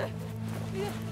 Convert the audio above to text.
Yeah.